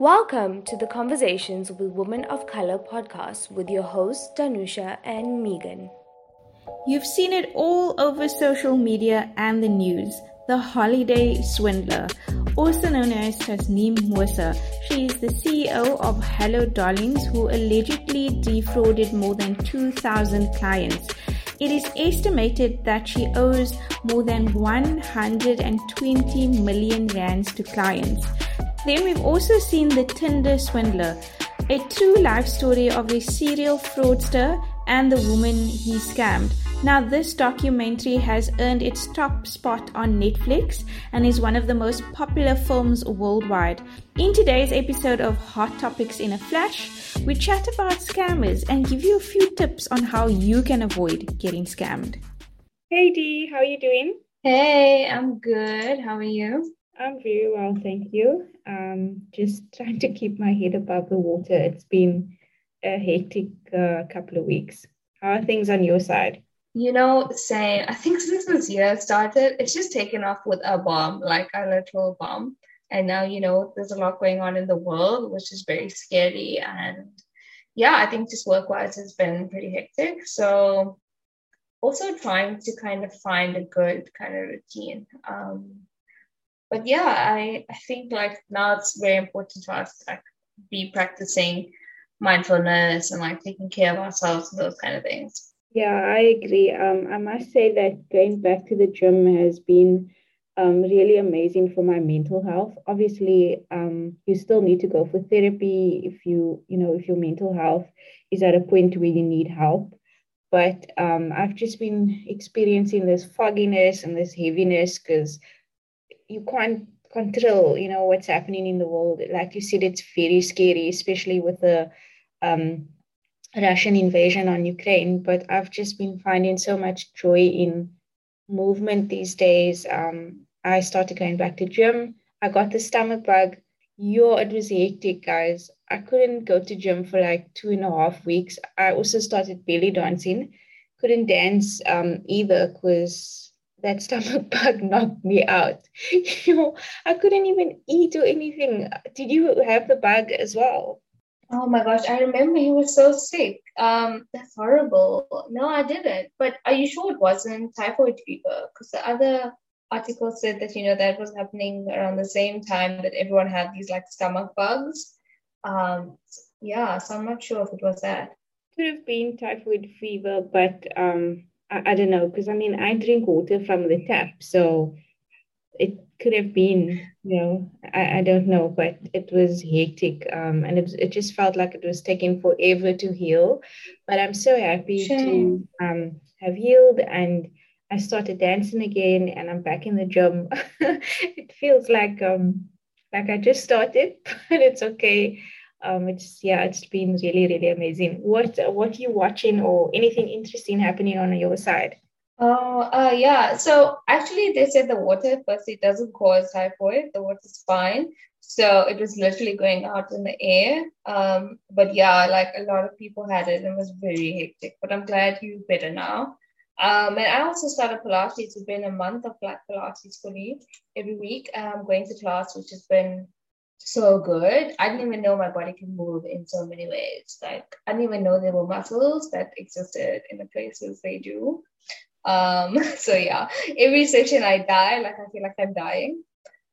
Welcome to the Conversations with Women of Color podcast with your hosts, Danusha and Megan. You've seen it all over social media and the news the holiday swindler, also known as Tasneem Musa. She is the CEO of Hello Darlings, who allegedly defrauded more than 2,000 clients. It is estimated that she owes more than 120 million rands to clients. Then we've also seen the Tinder swindler, a true life story of a serial fraudster and the woman he scammed. Now, this documentary has earned its top spot on Netflix and is one of the most popular films worldwide. In today's episode of Hot Topics in a Flash, we chat about scammers and give you a few tips on how you can avoid getting scammed. Hey Dee, how are you doing? Hey, I'm good. How are you? I'm very well, thank you. Um, just trying to keep my head above the water. It's been a hectic uh, couple of weeks. How are things on your side? You know, same. I think since this year started, it's just taken off with a bomb, like a literal bomb. And now, you know, there's a lot going on in the world, which is very scary. And yeah, I think just work wise has been pretty hectic. So also trying to kind of find a good kind of routine. Um, but yeah, I, I think like now it's very important to us like be practicing mindfulness and like taking care of ourselves and those kind of things. Yeah, I agree. Um, I must say that going back to the gym has been um, really amazing for my mental health. Obviously, um, you still need to go for therapy if you, you know, if your mental health is at a point where you need help. But um, I've just been experiencing this fogginess and this heaviness because you can't control, you know, what's happening in the world. Like you said, it's very scary, especially with the um, Russian invasion on Ukraine, but I've just been finding so much joy in movement these days. Um, I started going back to gym. I got the stomach bug. Yo, it was hectic, guys. I couldn't go to gym for like two and a half weeks. I also started belly dancing. Couldn't dance um, either because that stomach bug knocked me out. you know, I couldn't even eat or anything. Did you have the bug as well? Oh my gosh, I remember he was so sick. Um, that's horrible. No, I didn't. But are you sure it wasn't typhoid fever? Because the other article said that you know that was happening around the same time that everyone had these like stomach bugs. Um, yeah, so I'm not sure if it was that. Could have been typhoid fever, but um, I, I don't know because I mean I drink water from the tap, so it could have been, you know, I, I don't know, but it was hectic. Um, and it, it just felt like it was taking forever to heal. But I'm so happy sure. to um, have healed and I started dancing again and I'm back in the gym. it feels like um like I just started, but it's okay. Um, it's yeah, it's been really, really amazing. What what you watching or anything interesting happening on your side? Oh, uh, yeah. So actually, they said the water first it doesn't cause typhoid. The water's fine. So it was literally going out in the air. Um, but yeah, like a lot of people had it and it was very hectic. But I'm glad you're better now. Um, and I also started Pilates. It's been a month of like Pilates fully every week. I'm going to class, which has been so good. I didn't even know my body can move in so many ways. Like I didn't even know there were muscles that existed in the places they do. Um, so yeah, every session I die, like I feel like I'm dying,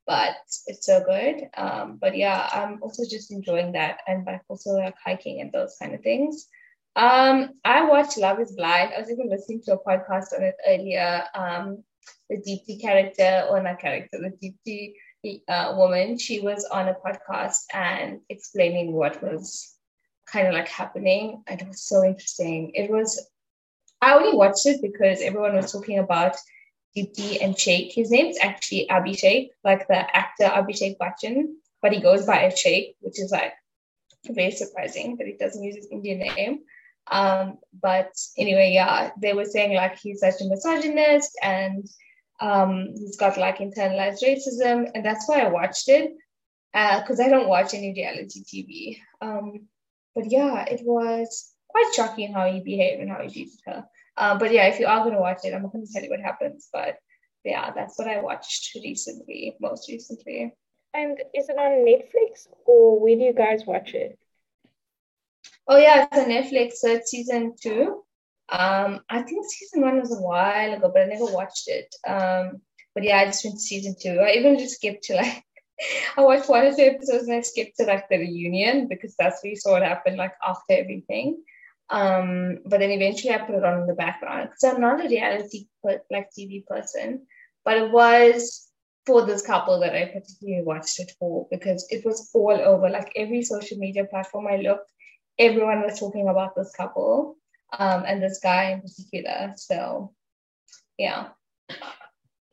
but it's so good. Um, but yeah, I'm also just enjoying that and like also like hiking and those kind of things. Um, I watched Love is Blind. I was even listening to a podcast on it earlier. Um, the Deepti character, or not character, the Deepti uh, woman, she was on a podcast and explaining what was kind of like happening. And it was so interesting. It was I only watched it because everyone was talking about Deepti and Shake. His name's actually Abhishek, like the actor Abhishek Bachchan, but he goes by a Shake, which is like very surprising that he doesn't use his Indian name. Um, but anyway, yeah, they were saying like he's such a misogynist and um, he's got like internalized racism, and that's why I watched it because uh, I don't watch any reality TV. Um, but yeah, it was quite shocking how he behaved and how he treated her. Um, but yeah, if you are going to watch it, I'm not going to tell you what happens. But yeah, that's what I watched recently, most recently. And is it on Netflix or where do you guys watch it? Oh yeah, it's on Netflix. So it's season two. Um, I think season one was a while ago, but I never watched it. Um, but yeah, I just went to season two. I even just skipped to like I watched one or two episodes and I skipped to like the reunion because that's where you saw what happened like after everything. Um, but then eventually I put it on in the background because I'm not a reality like TV person, but it was for this couple that I particularly watched it for because it was all over like every social media platform I looked, everyone was talking about this couple um, and this guy in particular. So yeah.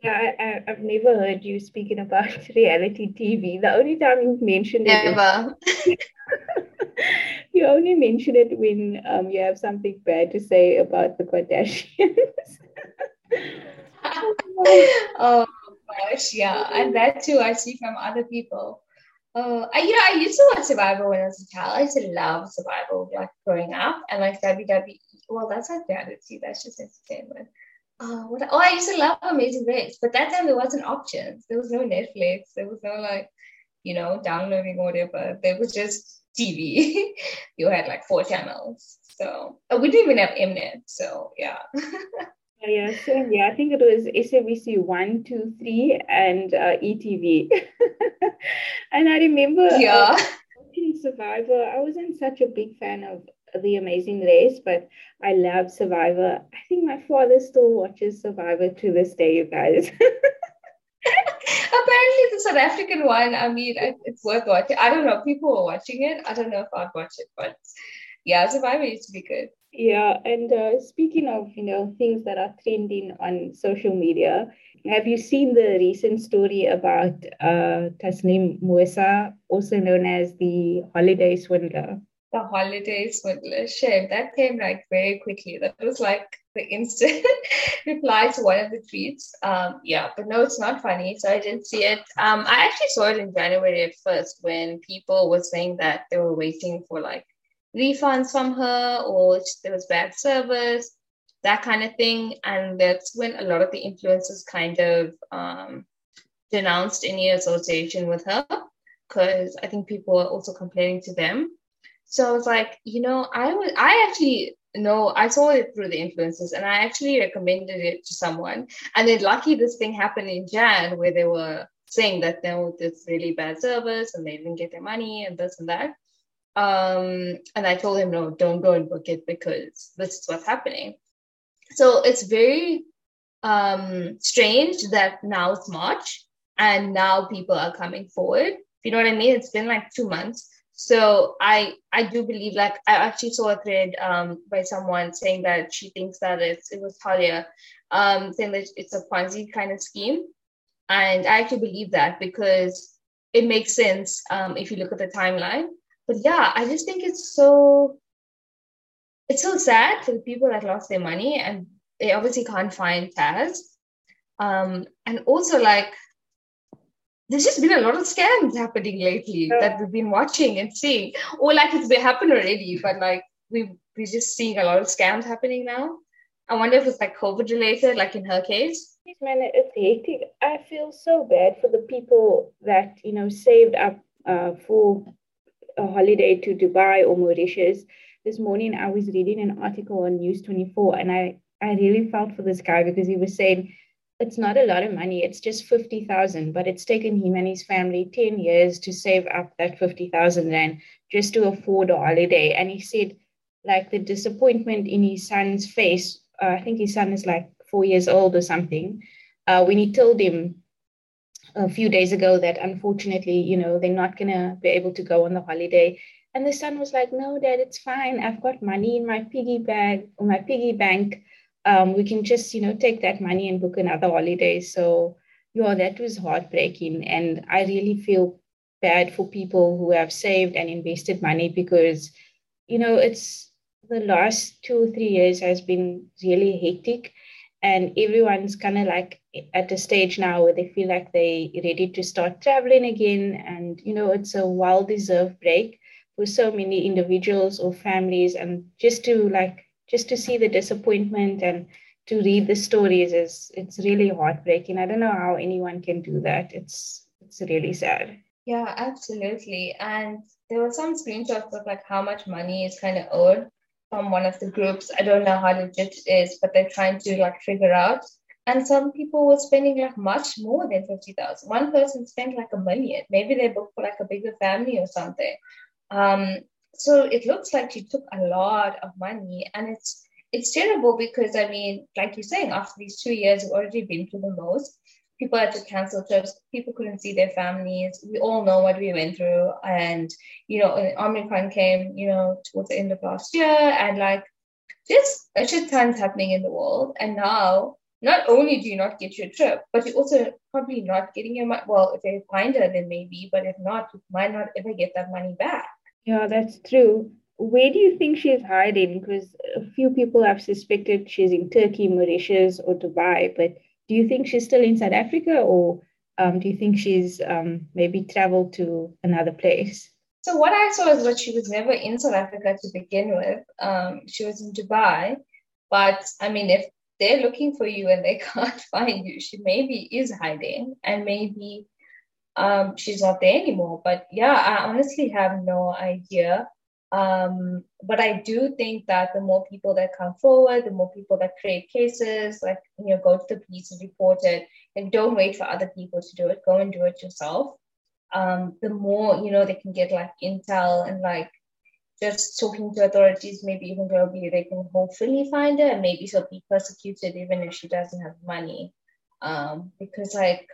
Yeah, I, have never heard you speaking about reality TV. The only time you've mentioned it. Never. you only mention it when um, you have something bad to say about the Kardashians. oh gosh, yeah. And that too I see from other people. Uh, I, you know, I used to watch Survivor when I was a child. I used to love Survivor, like growing up, and like WWE. Well, that's not reality. That's just entertainment uh, what, oh, I used to love Amazing Race, but that time there wasn't options. There was no Netflix. There was no like, you know, downloading or whatever. There was just TV. you had like four channels. So uh, we didn't even have Mnet. So yeah. yeah, same. Yeah, I think it was SABC one, two, three, and uh, ETV. and I remember yeah. Uh, watching Survivor. I wasn't such a big fan of the Amazing Race, but I love Survivor. I think my father still watches Survivor to this day, you guys. Apparently, the South African one, I mean, it's worth watching. I don't know. People are watching it. I don't know if I'd watch it, but yeah, Survivor used to be good. Yeah, and uh, speaking of, you know, things that are trending on social media, have you seen the recent story about uh, Tasneem Musa, also known as the holiday swindler? The holidays with Shiv, that came like very quickly. That was like the instant reply to one of the tweets. Um, yeah, but no, it's not funny. So I didn't see it. Um, I actually saw it in January at first when people were saying that they were waiting for like refunds from her or there was bad service, that kind of thing. And that's when a lot of the influencers kind of um, denounced any association with her because I think people were also complaining to them so I was like, you know, I was I actually know I saw it through the influences and I actually recommended it to someone. And then lucky this thing happened in Jan where they were saying that no, this really bad service and they didn't get their money and this and that. Um, and I told him, no, don't go and book it because this is what's happening. So it's very um, strange that now it's March and now people are coming forward. You know what I mean? It's been like two months so I I do believe like I actually saw a thread um, by someone saying that she thinks that it's it was Talia um, saying that it's a Ponzi kind of scheme, and I actually believe that because it makes sense um, if you look at the timeline. But yeah, I just think it's so it's so sad for the people that lost their money and they obviously can't find Taz. Um, and also like there's just been a lot of scams happening lately yeah. that we've been watching and seeing, or like it's been happened already, but like we we're just seeing a lot of scams happening now. I wonder if it's like COVID related, like in her case. Man, it's hectic. I feel so bad for the people that you know saved up uh, for a holiday to Dubai or Mauritius. This morning, I was reading an article on News 24, and I I really felt for this guy because he was saying it's not a lot of money. It's just 50,000, but it's taken him and his family 10 years to save up that 50,000 rand just to afford a holiday. And he said, like, the disappointment in his son's face, uh, I think his son is like four years old or something, uh, when he told him a few days ago that unfortunately, you know, they're not going to be able to go on the holiday. And the son was like, no, dad, it's fine. I've got money in my piggy bag or my piggy bank um, we can just you know take that money and book another holiday. So yeah that was heartbreaking. And i really feel bad for people who have saved and invested money because you know it's the last two or three years has been really hectic. And everyone's kind of like at a stage now where they feel like they're ready to start traveling again. And you know it's a well deserved break for so many individuals or families. And just to like just to see the disappointment and to read the stories is it's really heartbreaking. I don't know how anyone can do that. It's it's really sad. Yeah, absolutely. And there were some screenshots of like how much money is kind of owed from one of the groups. I don't know how legit it is, but they're trying to like figure out. And some people were spending like much more than 50,000. One person spent like a million. Maybe they booked for like a bigger family or something. Um, so it looks like she took a lot of money and it's it's terrible because I mean, like you're saying, after these two years, we've already been through the most people had to cancel trips. People couldn't see their families. We all know what we went through. And, you know, Omicron came, you know, towards the end of last year and like just a shit tons happening in the world. And now, not only do you not get your trip, but you're also probably not getting your money. Well, if they find her, then maybe, but if not, you might not ever get that money back. Yeah, that's true. Where do you think she's hiding? Because a few people have suspected she's in Turkey, Mauritius, or Dubai, but do you think she's still in South Africa or um, do you think she's um, maybe traveled to another place? So what I saw is that she was never in South Africa to begin with. Um, she was in Dubai, but I mean, if they're looking for you and they can't find you, she maybe is hiding, and maybe um, she's not there anymore. But yeah, I honestly have no idea. Um, but I do think that the more people that come forward, the more people that create cases, like you know, go to the police and report it, and don't wait for other people to do it. Go and do it yourself. Um, the more you know, they can get like intel and like just talking to authorities. Maybe even globally, they can hopefully find her, and maybe she'll be persecuted even if she doesn't have money. Um, because like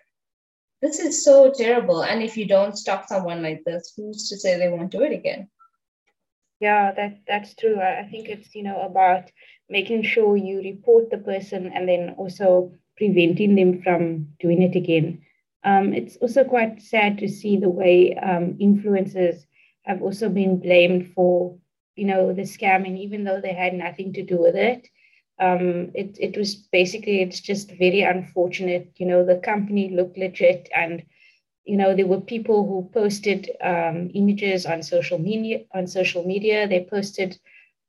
this is so terrible, and if you don't stop someone like this, who's to say they won't do it again? Yeah, that that's true. I think it's you know about making sure you report the person and then also preventing them from doing it again. Um, it's also quite sad to see the way um, influencers have also been blamed for you know the scamming, even though they had nothing to do with it. Um, it it was basically it's just very unfortunate. You know the company looked legit and you know there were people who posted um, images on social media on social media they posted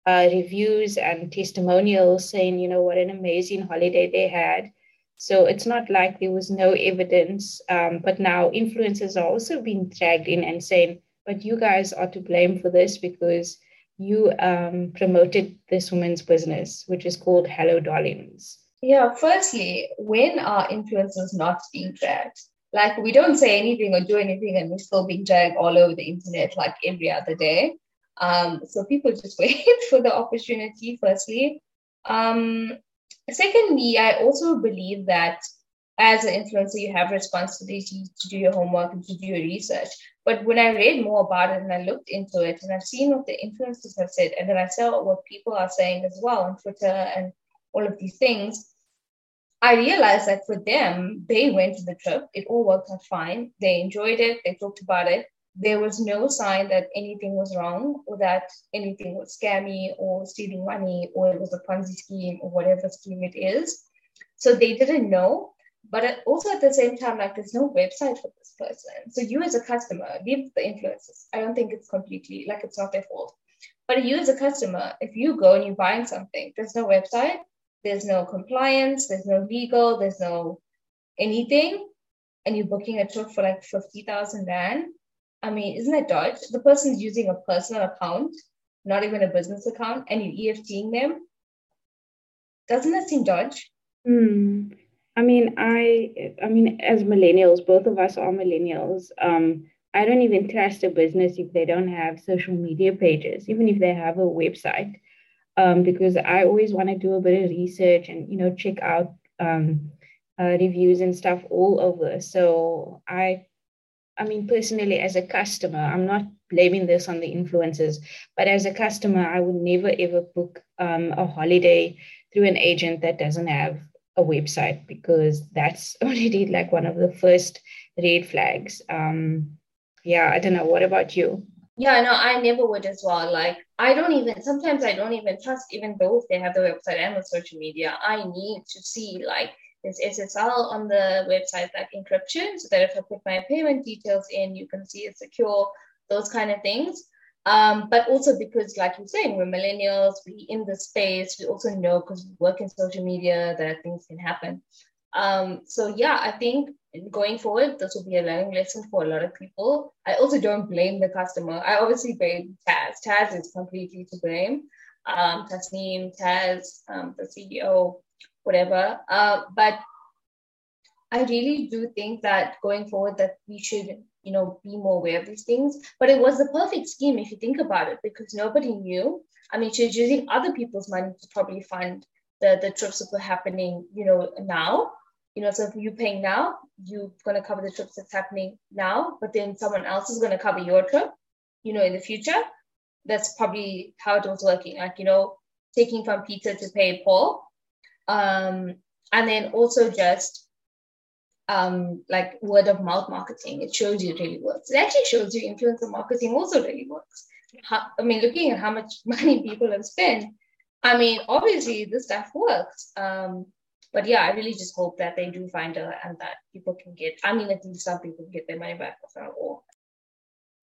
uh, reviews and testimonials saying you know what an amazing holiday they had so it's not like there was no evidence um, but now influencers are also being dragged in and saying but you guys are to blame for this because you um, promoted this woman's business which is called hello darlings yeah firstly when are influencers not being dragged like we don't say anything or do anything and we're still being dragged all over the internet like every other day. Um, so people just wait for the opportunity, firstly. Um, secondly, I also believe that as an influencer, you have responsibility to do your homework and to do your research. But when I read more about it and I looked into it and I've seen what the influencers have said, and then I saw what people are saying as well on Twitter and all of these things, I realized that for them, they went to the trip. It all worked out fine. They enjoyed it. They talked about it. There was no sign that anything was wrong or that anything was scammy or stealing money or it was a Ponzi scheme or whatever scheme it is. So they didn't know. But also at the same time, like there's no website for this person. So you as a customer, leave the influencers. I don't think it's completely like it's not their fault. But you as a customer, if you go and you're buying something, there's no website, there's no compliance, there's no legal, there's no anything, and you're booking a trip for like 50,000 Rand. I mean, isn't that dodge? The person's using a personal account, not even a business account, and you're EFTing them. Doesn't that seem dodge? Hmm. I mean, I, I mean, as millennials, both of us are millennials. Um, I don't even trust a business if they don't have social media pages, even if they have a website um, because I always want to do a bit of research and you know check out um, uh, reviews and stuff all over. So I, I mean personally as a customer, I'm not blaming this on the influencers, but as a customer, I would never ever book um, a holiday through an agent that doesn't have a website because that's already like one of the first red flags. Um, yeah, I don't know. What about you? Yeah, no, I never would as well. Like, I don't even, sometimes I don't even trust, even though if they have the website and the social media, I need to see like this SSL on the website, like encryption, so that if I put my payment details in, you can see it's secure, those kind of things. Um, but also because, like you're saying, we're millennials, We're in the space, we also know because we work in social media that things can happen. Um, so yeah, I think going forward, this will be a learning lesson for a lot of people. I also don't blame the customer. I obviously blame Taz. Taz is completely to blame. Um, Tasneem, Taz, um, the CEO, whatever. Uh, but I really do think that going forward that we should, you know, be more aware of these things. But it was the perfect scheme if you think about it, because nobody knew. I mean, she was using other people's money to probably fund the, the trips that were happening, you know, now you know, so if you're paying now, you're going to cover the trips that's happening now, but then someone else is going to cover your trip, you know, in the future. That's probably how it was working. Like, you know, taking from Peter to pay Paul. Um, and then also just um, like word of mouth marketing. It shows you really works. It actually shows you influencer marketing also really works. How, I mean, looking at how much money people have spent, I mean, obviously this stuff works. Um, but yeah, I really just hope that they do find her and that people can get, I mean, at least some people get their money back with her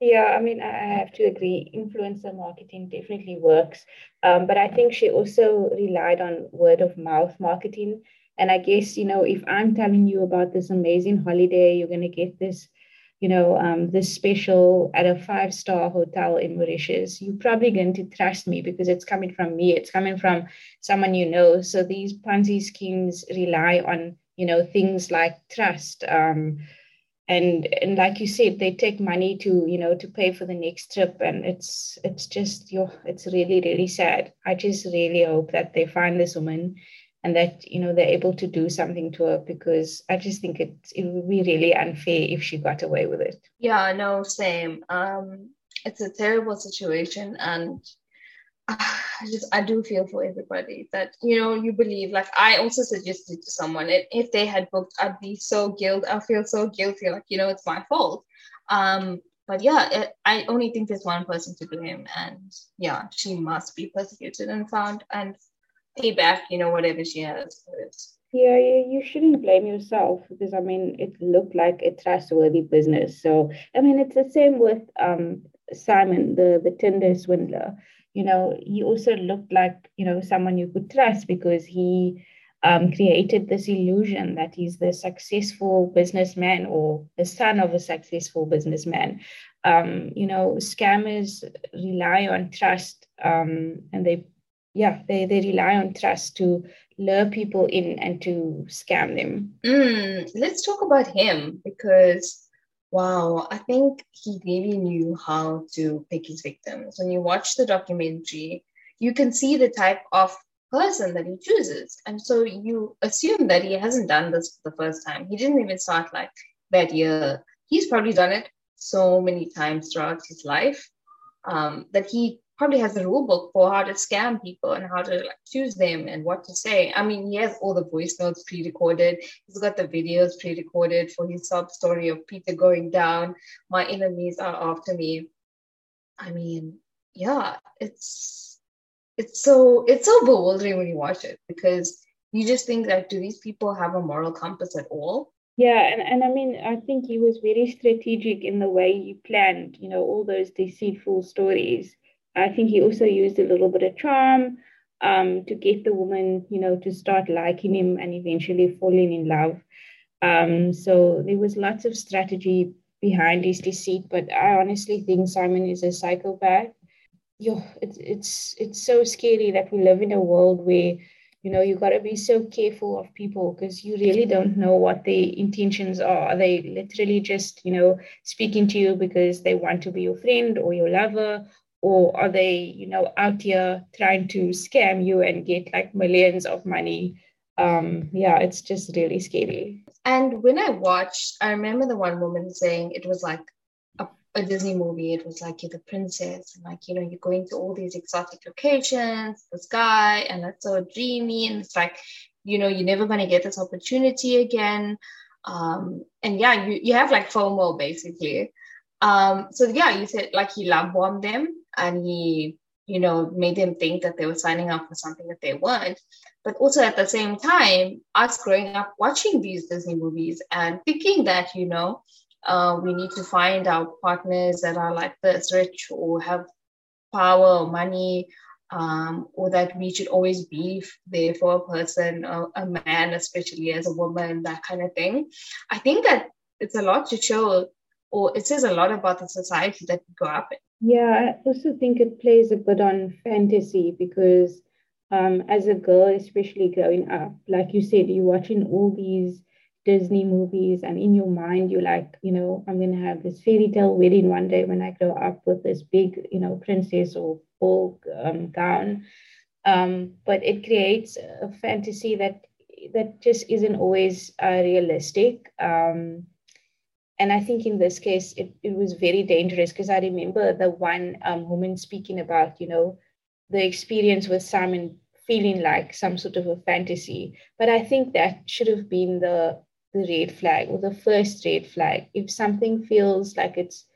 yeah, I mean, I have to agree. Influencer marketing definitely works. Um, but I think she also relied on word of mouth marketing. And I guess, you know, if I'm telling you about this amazing holiday, you're going to get this you know, um, this special at a five star hotel in Mauritius, you're probably going to trust me because it's coming from me. It's coming from someone you know. So these Ponzi schemes rely on, you know, things like trust. Um, and and like you said, they take money to, you know, to pay for the next trip. And it's it's just you it's really, really sad. I just really hope that they find this woman and that you know they're able to do something to her because I just think it it would be really unfair if she got away with it. Yeah, no, same. Um, it's a terrible situation, and uh, I just I do feel for everybody that you know you believe. Like I also suggested to someone if, if they had booked, I'd be so guilt. I feel so guilty. Like you know, it's my fault. Um, but yeah, it, I only think there's one person to blame, and yeah, she must be persecuted and found and pay back, you know, whatever she has. Yeah, you shouldn't blame yourself because I mean it looked like a trustworthy business. So I mean it's the same with um Simon, the the Tinder swindler. You know, he also looked like you know someone you could trust because he um, created this illusion that he's the successful businessman or the son of a successful businessman. Um, you know, scammers rely on trust um, and they yeah, they, they rely on trust to lure people in and to scam them. Mm, let's talk about him because, wow, I think he really knew how to pick his victims. When you watch the documentary, you can see the type of person that he chooses. And so you assume that he hasn't done this for the first time. He didn't even start like that year. He's probably done it so many times throughout his life um, that he probably has a rule book for how to scam people and how to like choose them and what to say. I mean, he has all the voice notes pre-recorded. He's got the videos pre-recorded for his sub story of Peter going down. My enemies are after me. I mean, yeah, it's it's so it's so bewildering when you watch it because you just think like, do these people have a moral compass at all? Yeah, and, and I mean, I think he was very strategic in the way he planned, you know, all those deceitful stories I think he also used a little bit of charm um, to get the woman, you know, to start liking him and eventually falling in love. Um, so there was lots of strategy behind his deceit, but I honestly think Simon is a psychopath. Yo, it's it's it's so scary that we live in a world where you know you got to be so careful of people because you really don't know what their intentions are are they literally just you know speaking to you because they want to be your friend or your lover or are they you know out here trying to scam you and get like millions of money? Um yeah it's just really scary. And when i watched i remember the one woman saying it was like a, a disney movie. It was like you're the princess and like you know you're going to all these exotic locations the sky and that's so dreamy and it's like you know you're never going to get this opportunity again. Um and yeah you, you have like fomo basically. Um so yeah you said like he love bombed them and he you know made them think that they were signing up for something that they weren't but also at the same time us growing up watching these disney movies and thinking that you know uh, we need to find our partners that are like this rich or have power or money um, or that we should always be there for a person, a, a man, especially as a woman, that kind of thing. I think that it's a lot to show, or it says a lot about the society that we grow up in. Yeah, I also think it plays a bit on fantasy because um, as a girl, especially growing up, like you said, you're watching all these Disney movies, and in your mind, you're like, you know, I'm going to have this fairy tale wedding one day when I grow up with this big, you know, princess or ball um, gown. Um, but it creates a fantasy that that just isn't always uh, realistic. Um, and I think in this case, it, it was very dangerous because I remember the one um, woman speaking about, you know, the experience with Simon feeling like some sort of a fantasy. But I think that should have been the the red flag or the first red flag. If something feels like it's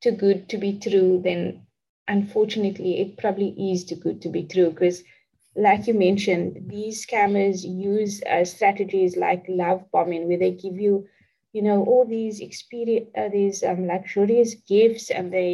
too good to be true, then unfortunately it probably is too good to be true because like you mentioned, these scammers use uh, strategies like love bombing, where they give you, you know, all these experience, uh, these um, luxurious gifts, and they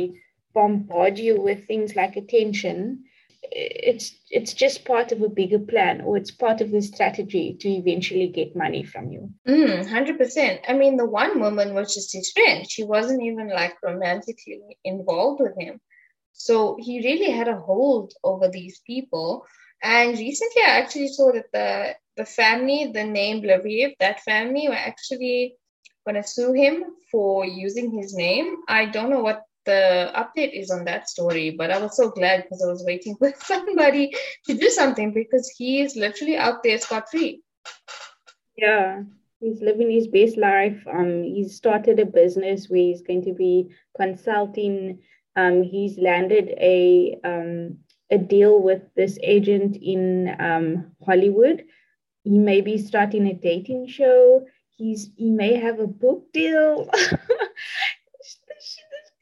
bombard you with things like attention it's it's just part of a bigger plan or it's part of the strategy to eventually get money from you. Mm, 100% i mean the one woman was just his friend. She wasn't even like romantically involved with him. So he really had a hold over these people. And recently i actually saw that the the family the name Leviev, that family were actually going to sue him for using his name i don't know what the update is on that story, but I was so glad because I was waiting for somebody to do something because he is literally out there scot free. Yeah, he's living his best life. Um, he's started a business where he's going to be consulting. Um, he's landed a um a deal with this agent in um Hollywood. He may be starting a dating show. He's he may have a book deal.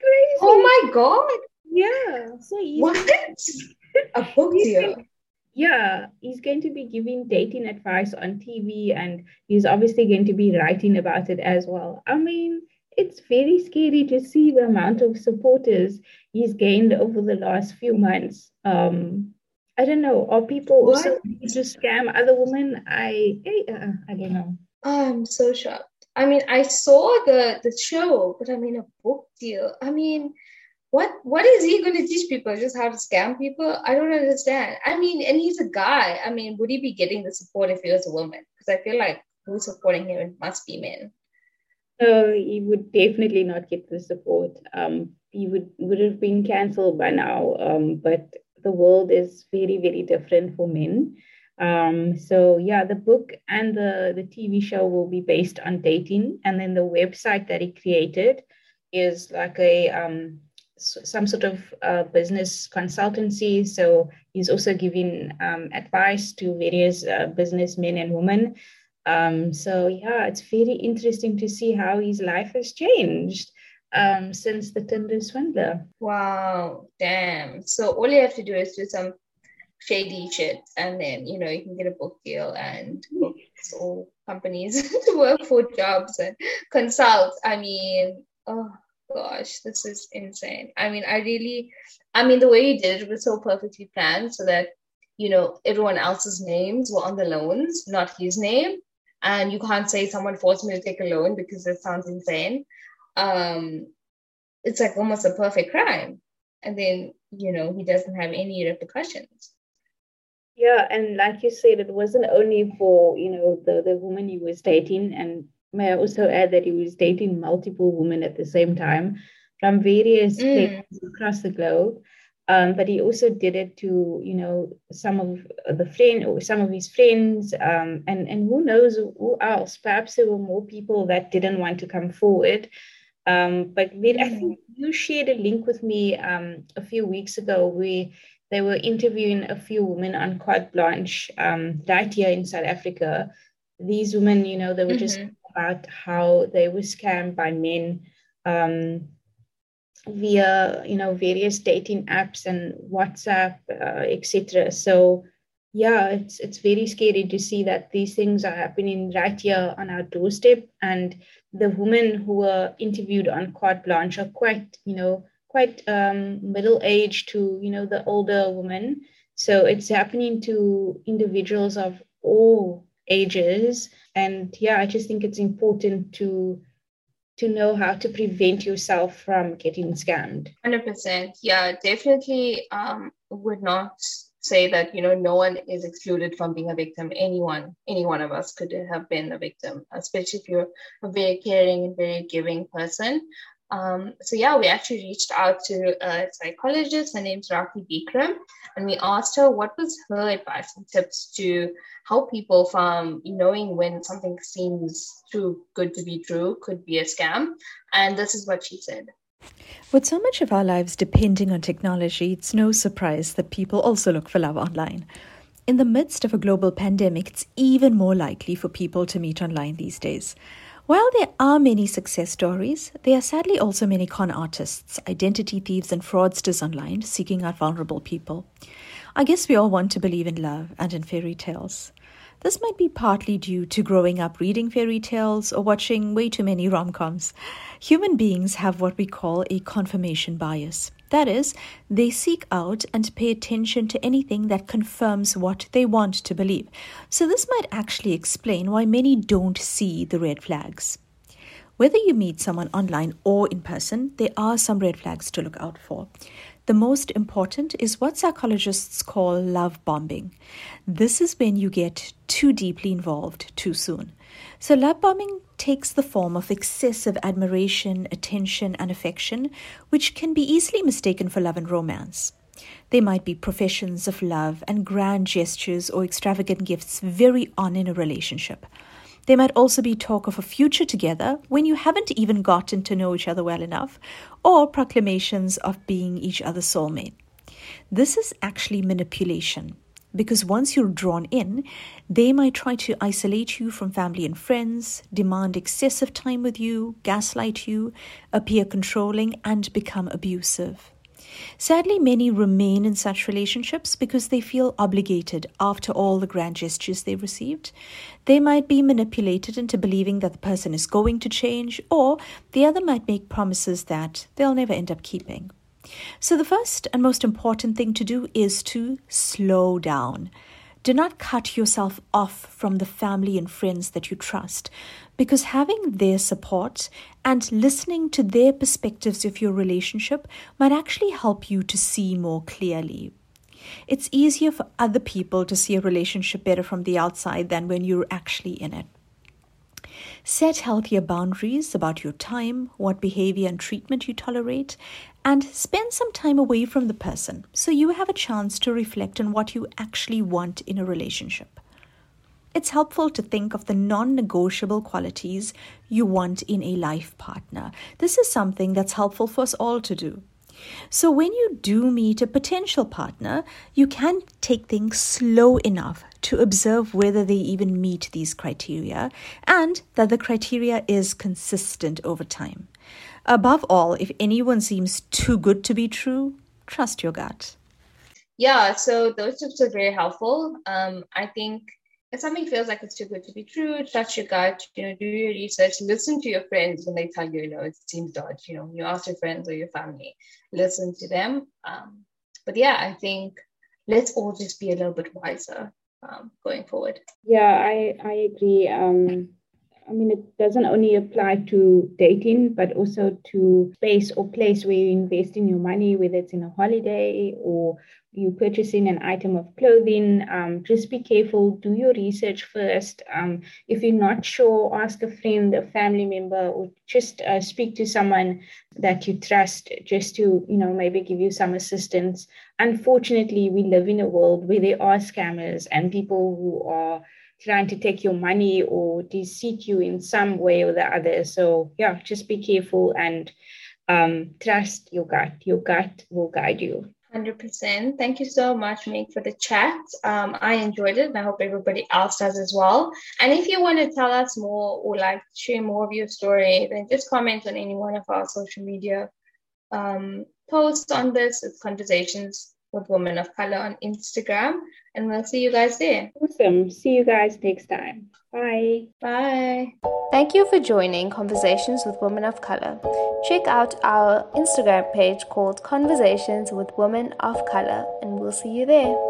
crazy. Oh my god. Yeah. So what? A book deal. Yeah, he's going to be giving dating advice on TV and he's obviously going to be writing about it as well. I mean, it's very scary to see the amount of supporters he's gained over the last few months. Um, I don't know. Are people what? also to scam other women? I uh, I don't know. I'm so shocked. I mean, I saw the the show, but I mean, a book deal. I mean, what what is he going to teach people? Just how to scam people? I don't understand. I mean, and he's a guy. I mean, would he be getting the support if he was a woman? Because I feel like who's supporting him it must be men. No, he would definitely not get the support. Um, he would would have been cancelled by now. Um, but the world is very very different for men. Um, so yeah, the book and the, the TV show will be based on dating. And then the website that he created is like a um, some sort of uh, business consultancy. So he's also giving um, advice to various uh, businessmen and women. Um, so yeah, it's very interesting to see how his life has changed um, since the Tinder swindler. Wow, damn. So all you have to do is do some shady shit and then you know you can get a book deal and all companies to work for jobs and consult. I mean oh gosh this is insane. I mean i really i mean the way he did it was so perfectly planned so that you know everyone else's names were on the loans not his name. And you can't say someone forced me to take a loan because that sounds insane. Um it's like almost a perfect crime. And then you know he doesn't have any repercussions yeah, and like you said, it wasn't only for you know the the woman he was dating, and may I also add that he was dating multiple women at the same time from various mm. places across the globe. Um, but he also did it to you know some of the friend or some of his friends, um, and and who knows who else? Perhaps there were more people that didn't want to come forward. Um, but mm. I think you shared a link with me um, a few weeks ago where they were interviewing a few women on Carte Blanche um, right here in South Africa. These women, you know, they were mm-hmm. just about how they were scammed by men um, via, you know, various dating apps and WhatsApp, uh, etc. So, yeah, it's it's very scary to see that these things are happening right here on our doorstep. And the women who were interviewed on Carte Blanche are quite, you know, quite um, middle age to you know the older woman So it's happening to individuals of all ages. And yeah, I just think it's important to to know how to prevent yourself from getting scammed. 100%. Yeah, definitely um, would not say that you know no one is excluded from being a victim anyone any one of us could have been a victim especially if you're a very caring and very giving person um, so yeah, we actually reached out to a psychologist. Her name's Rakhi Bikram, and we asked her what was her advice and tips to help people from knowing when something seems too good to be true could be a scam. And this is what she said. With so much of our lives depending on technology, it's no surprise that people also look for love online. In the midst of a global pandemic, it's even more likely for people to meet online these days. While there are many success stories, there are sadly also many con artists, identity thieves, and fraudsters online seeking out vulnerable people. I guess we all want to believe in love and in fairy tales. This might be partly due to growing up reading fairy tales or watching way too many rom coms. Human beings have what we call a confirmation bias. That is, they seek out and pay attention to anything that confirms what they want to believe. So, this might actually explain why many don't see the red flags. Whether you meet someone online or in person, there are some red flags to look out for. The most important is what psychologists call love bombing. This is when you get too deeply involved too soon. So, love bombing takes the form of excessive admiration, attention, and affection, which can be easily mistaken for love and romance. They might be professions of love and grand gestures or extravagant gifts very on in a relationship. They might also be talk of a future together when you haven't even gotten to know each other well enough, or proclamations of being each other's soulmate. This is actually manipulation because once you're drawn in, they might try to isolate you from family and friends, demand excessive time with you, gaslight you, appear controlling, and become abusive. Sadly, many remain in such relationships because they feel obligated after all the grand gestures they received. They might be manipulated into believing that the person is going to change, or the other might make promises that they'll never end up keeping. So, the first and most important thing to do is to slow down. Do not cut yourself off from the family and friends that you trust because having their support and listening to their perspectives of your relationship might actually help you to see more clearly. It's easier for other people to see a relationship better from the outside than when you're actually in it. Set healthier boundaries about your time, what behavior and treatment you tolerate, and spend some time away from the person so you have a chance to reflect on what you actually want in a relationship. It's helpful to think of the non negotiable qualities you want in a life partner. This is something that's helpful for us all to do. So, when you do meet a potential partner, you can take things slow enough to observe whether they even meet these criteria and that the criteria is consistent over time. Above all, if anyone seems too good to be true, trust your gut. Yeah, so those tips are very helpful. Um, I think if something feels like it's too good to be true, trust your gut, you know, do your research, listen to your friends when they tell you, you know, it seems dodgy, you know, you ask your friends or your family, listen to them. Um, but yeah, I think let's all just be a little bit wiser um, going forward. Yeah, I, I agree. Um, I mean, it doesn't only apply to dating, but also to space or place where you invest in your money, whether it's in a holiday or you purchasing an item of clothing. Um, just be careful. Do your research first. Um, if you're not sure, ask a friend, a family member, or just uh, speak to someone that you trust, just to you know maybe give you some assistance. Unfortunately, we live in a world where there are scammers and people who are trying to take your money or deceive you in some way or the other. So yeah, just be careful and um, trust your gut. Your gut will guide you. 100%. Thank you so much, Meg, for the chat. Um, I enjoyed it and I hope everybody else does as well. And if you want to tell us more or like share more of your story, then just comment on any one of our social media um, posts on this. It's Conversations with Women of Color on Instagram. And we'll see you guys there. Awesome. See you guys next time. Bye. Bye. Thank you for joining Conversations with Women of Color. Check out our Instagram page called Conversations with Women of Color, and we'll see you there.